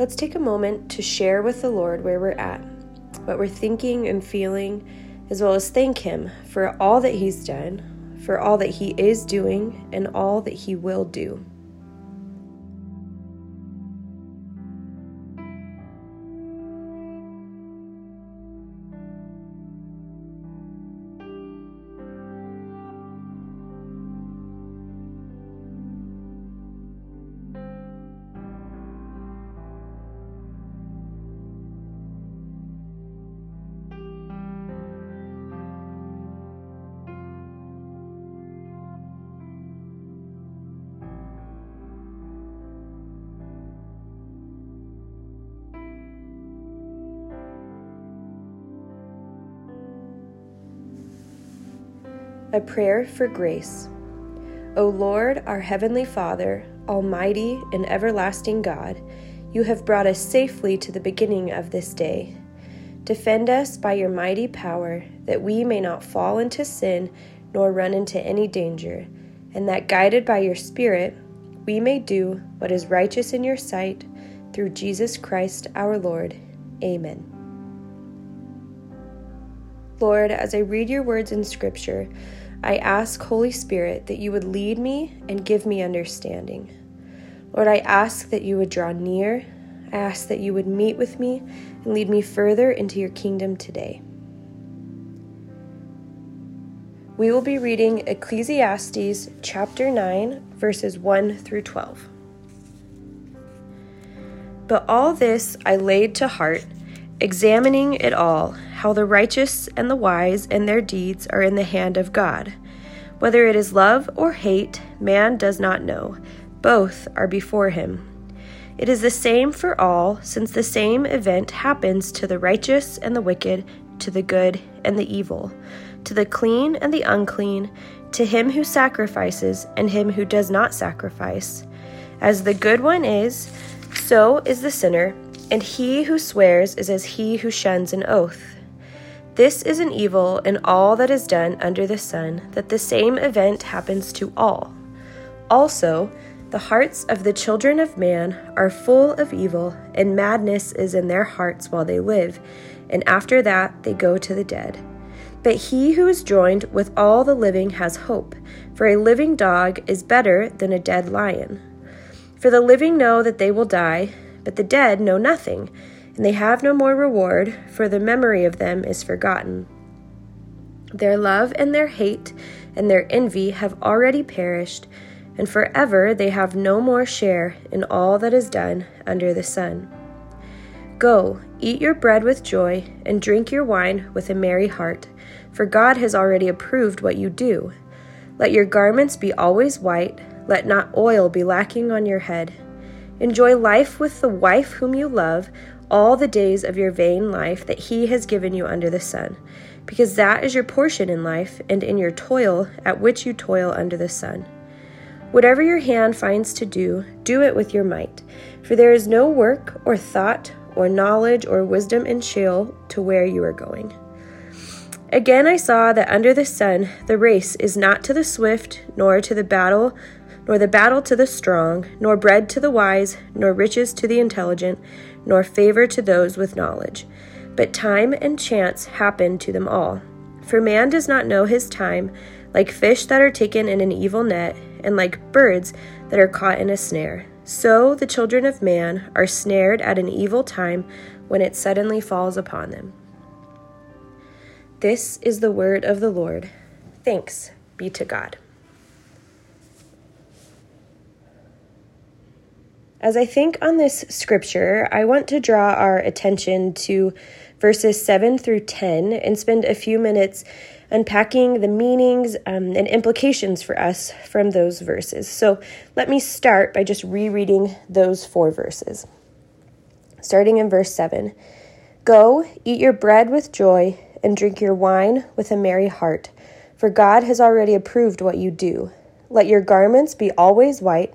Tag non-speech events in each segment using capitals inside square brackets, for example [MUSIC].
Let's take a moment to share with the Lord where we're at, what we're thinking and feeling, as well as thank Him for all that He's done, for all that He is doing, and all that He will do. A prayer for grace. O Lord, our Heavenly Father, Almighty and everlasting God, you have brought us safely to the beginning of this day. Defend us by your mighty power, that we may not fall into sin nor run into any danger, and that guided by your Spirit, we may do what is righteous in your sight, through Jesus Christ our Lord. Amen. Lord, as I read your words in Scripture, I ask, Holy Spirit, that you would lead me and give me understanding. Lord, I ask that you would draw near. I ask that you would meet with me and lead me further into your kingdom today. We will be reading Ecclesiastes chapter 9, verses 1 through 12. But all this I laid to heart, examining it all how the righteous and the wise and their deeds are in the hand of God. Whether it is love or hate, man does not know. Both are before him. It is the same for all, since the same event happens to the righteous and the wicked, to the good and the evil, to the clean and the unclean, to him who sacrifices and him who does not sacrifice. As the good one is, so is the sinner, and he who swears is as he who shuns an oath. This is an evil in all that is done under the sun, that the same event happens to all. Also, the hearts of the children of man are full of evil, and madness is in their hearts while they live, and after that they go to the dead. But he who is joined with all the living has hope, for a living dog is better than a dead lion. For the living know that they will die, but the dead know nothing and they have no more reward, for the memory of them is forgotten. Their love and their hate and their envy have already perished, and forever they have no more share in all that is done under the sun. Go, eat your bread with joy, and drink your wine with a merry heart, for God has already approved what you do. Let your garments be always white, let not oil be lacking on your head. Enjoy life with the wife whom you love all the days of your vain life that He has given you under the sun, because that is your portion in life and in your toil at which you toil under the sun. Whatever your hand finds to do, do it with your might, for there is no work or thought or knowledge or wisdom in Sheol to where you are going. Again I saw that under the sun the race is not to the swift, nor to the battle, nor the battle to the strong, nor bread to the wise, nor riches to the intelligent nor favor to those with knowledge. But time and chance happen to them all. For man does not know his time, like fish that are taken in an evil net, and like birds that are caught in a snare. So the children of man are snared at an evil time when it suddenly falls upon them. This is the word of the Lord. Thanks be to God. As I think on this scripture, I want to draw our attention to verses 7 through 10 and spend a few minutes unpacking the meanings um, and implications for us from those verses. So let me start by just rereading those four verses. Starting in verse 7 Go, eat your bread with joy, and drink your wine with a merry heart, for God has already approved what you do. Let your garments be always white,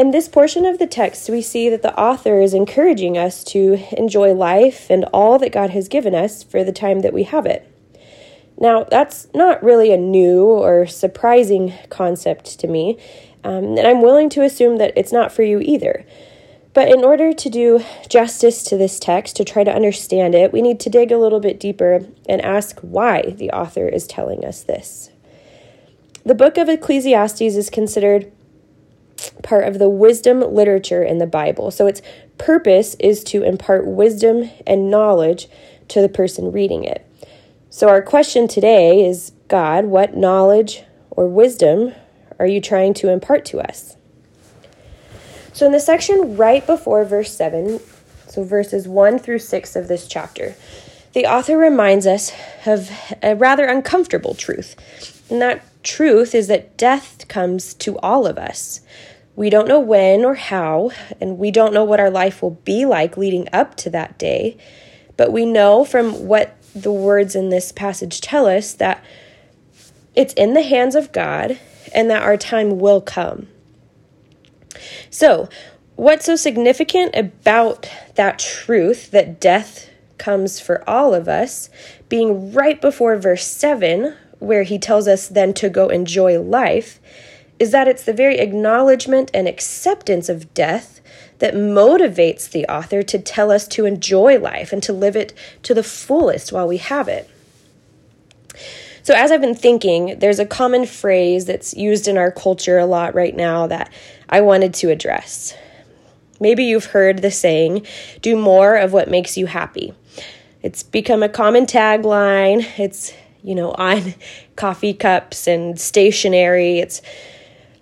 In this portion of the text, we see that the author is encouraging us to enjoy life and all that God has given us for the time that we have it. Now, that's not really a new or surprising concept to me, um, and I'm willing to assume that it's not for you either. But in order to do justice to this text, to try to understand it, we need to dig a little bit deeper and ask why the author is telling us this. The book of Ecclesiastes is considered part of the wisdom literature in the Bible. So its purpose is to impart wisdom and knowledge to the person reading it. So, our question today is God, what knowledge or wisdom are you trying to impart to us? So, in the section right before verse 7, so verses 1 through 6 of this chapter, the author reminds us of a rather uncomfortable truth. And that truth is that death comes to all of us. We don't know when or how, and we don't know what our life will be like leading up to that day. But we know from what the words in this passage tell us that it's in the hands of God and that our time will come. So, what's so significant about that truth that death comes for all of us being right before verse 7, where he tells us then to go enjoy life, is that it's the very acknowledgement and acceptance of death that motivates the author to tell us to enjoy life and to live it to the fullest while we have it. So, as I've been thinking, there's a common phrase that's used in our culture a lot right now that I wanted to address. Maybe you've heard the saying, do more of what makes you happy. It's become a common tagline. It's, you know, on [LAUGHS] coffee cups and stationery. It's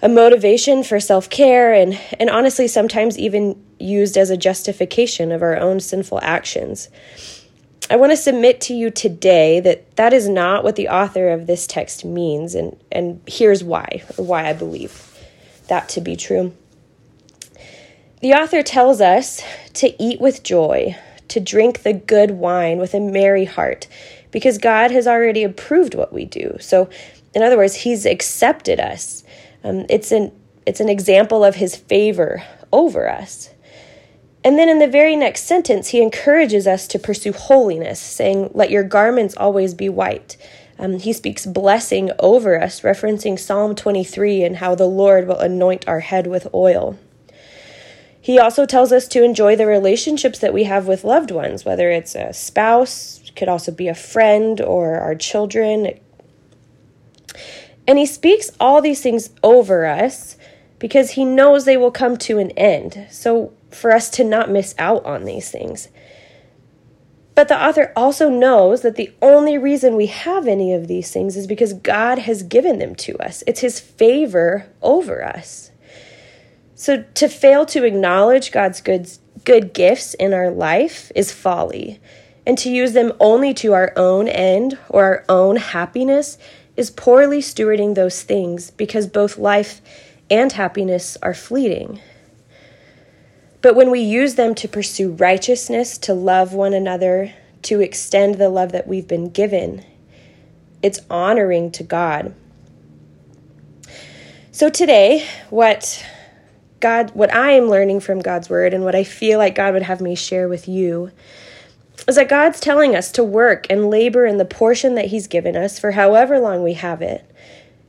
a motivation for self care, and, and honestly, sometimes even used as a justification of our own sinful actions. I want to submit to you today that that is not what the author of this text means, and, and here's why, why I believe that to be true. The author tells us to eat with joy, to drink the good wine with a merry heart, because God has already approved what we do. So, in other words, He's accepted us. Um, it's an it's an example of his favor over us. And then in the very next sentence, he encourages us to pursue holiness, saying, Let your garments always be white. Um, he speaks blessing over us, referencing Psalm 23 and how the Lord will anoint our head with oil. He also tells us to enjoy the relationships that we have with loved ones, whether it's a spouse, could also be a friend or our children, and he speaks all these things over us because he knows they will come to an end. So, for us to not miss out on these things. But the author also knows that the only reason we have any of these things is because God has given them to us. It's his favor over us. So to fail to acknowledge God's good good gifts in our life is folly. And to use them only to our own end or our own happiness is poorly stewarding those things because both life and happiness are fleeting. But when we use them to pursue righteousness, to love one another, to extend the love that we've been given, it's honoring to God. So today, what God what I am learning from God's word and what I feel like God would have me share with you is that God's telling us to work and labor in the portion that He's given us for however long we have it.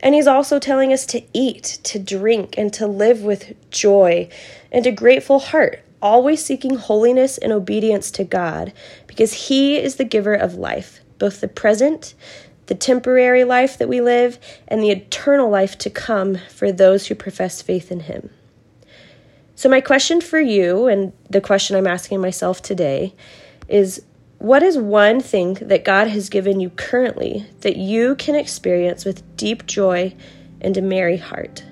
And He's also telling us to eat, to drink, and to live with joy and a grateful heart, always seeking holiness and obedience to God, because He is the giver of life, both the present, the temporary life that we live, and the eternal life to come for those who profess faith in Him. So, my question for you, and the question I'm asking myself today, is what is one thing that God has given you currently that you can experience with deep joy and a merry heart?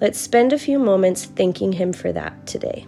Let's spend a few moments thanking Him for that today.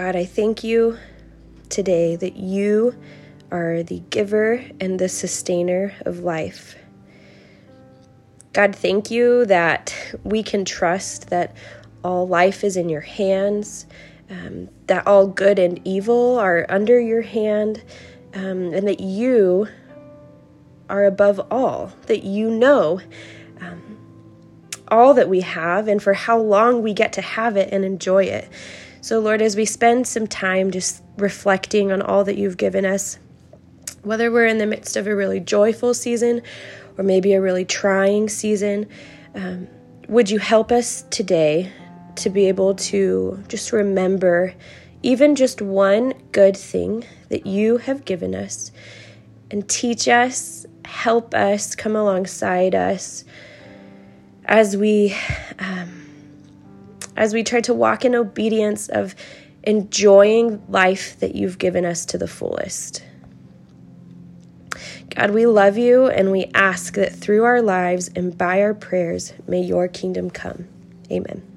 God, I thank you today that you are the giver and the sustainer of life. God, thank you that we can trust that all life is in your hands, um, that all good and evil are under your hand, um, and that you are above all, that you know um, all that we have and for how long we get to have it and enjoy it. So, Lord, as we spend some time just reflecting on all that you've given us, whether we're in the midst of a really joyful season or maybe a really trying season, um, would you help us today to be able to just remember even just one good thing that you have given us and teach us, help us, come alongside us as we. Um, as we try to walk in obedience of enjoying life that you've given us to the fullest. God, we love you and we ask that through our lives and by our prayers, may your kingdom come. Amen.